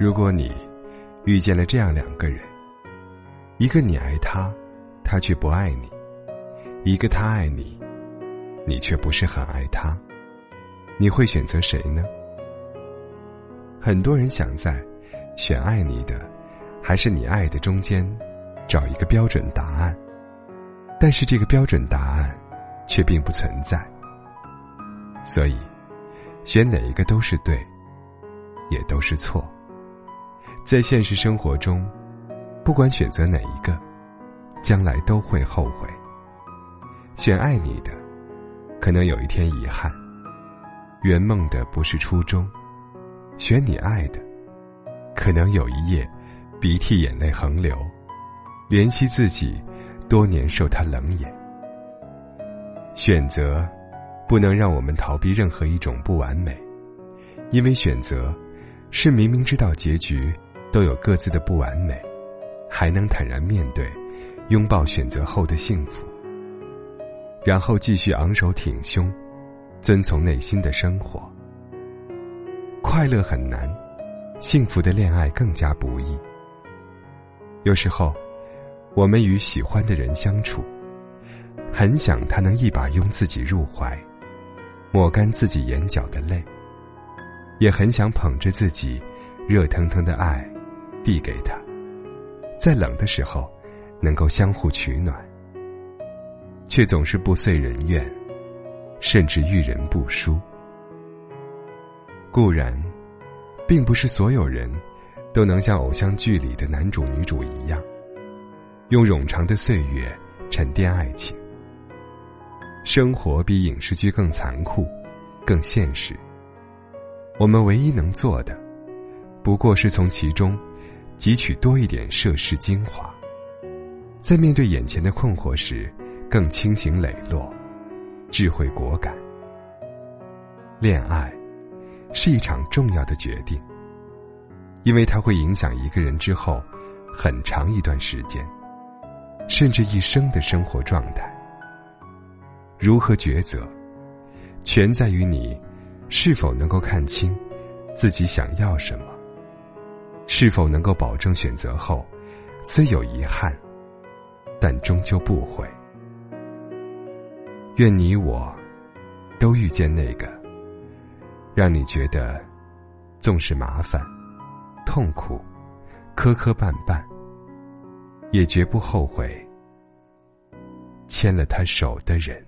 如果你遇见了这样两个人，一个你爱他，他却不爱你；一个他爱你，你却不是很爱他，你会选择谁呢？很多人想在选爱你的还是你爱的中间找一个标准答案，但是这个标准答案却并不存在。所以，选哪一个都是对，也都是错。在现实生活中，不管选择哪一个，将来都会后悔。选爱你的，可能有一天遗憾；圆梦的不是初衷。选你爱的，可能有一夜鼻涕眼泪横流，怜惜自己多年受他冷眼。选择不能让我们逃避任何一种不完美，因为选择是明明知道结局。都有各自的不完美，还能坦然面对，拥抱选择后的幸福，然后继续昂首挺胸，遵从内心的生活。快乐很难，幸福的恋爱更加不易。有时候，我们与喜欢的人相处，很想他能一把拥自己入怀，抹干自己眼角的泪，也很想捧着自己热腾腾的爱。递给他，在冷的时候，能够相互取暖，却总是不遂人愿，甚至遇人不淑。固然，并不是所有人都能像偶像剧里的男主女主一样，用冗长的岁月沉淀爱情。生活比影视剧更残酷，更现实。我们唯一能做的，不过是从其中。汲取多一点涉世精华，在面对眼前的困惑时，更清醒磊落，智慧果敢。恋爱是一场重要的决定，因为它会影响一个人之后很长一段时间，甚至一生的生活状态。如何抉择，全在于你是否能够看清自己想要什么。是否能够保证选择后，虽有遗憾，但终究不悔？愿你我都遇见那个，让你觉得纵使麻烦、痛苦、磕磕绊绊，也绝不后悔牵了他手的人。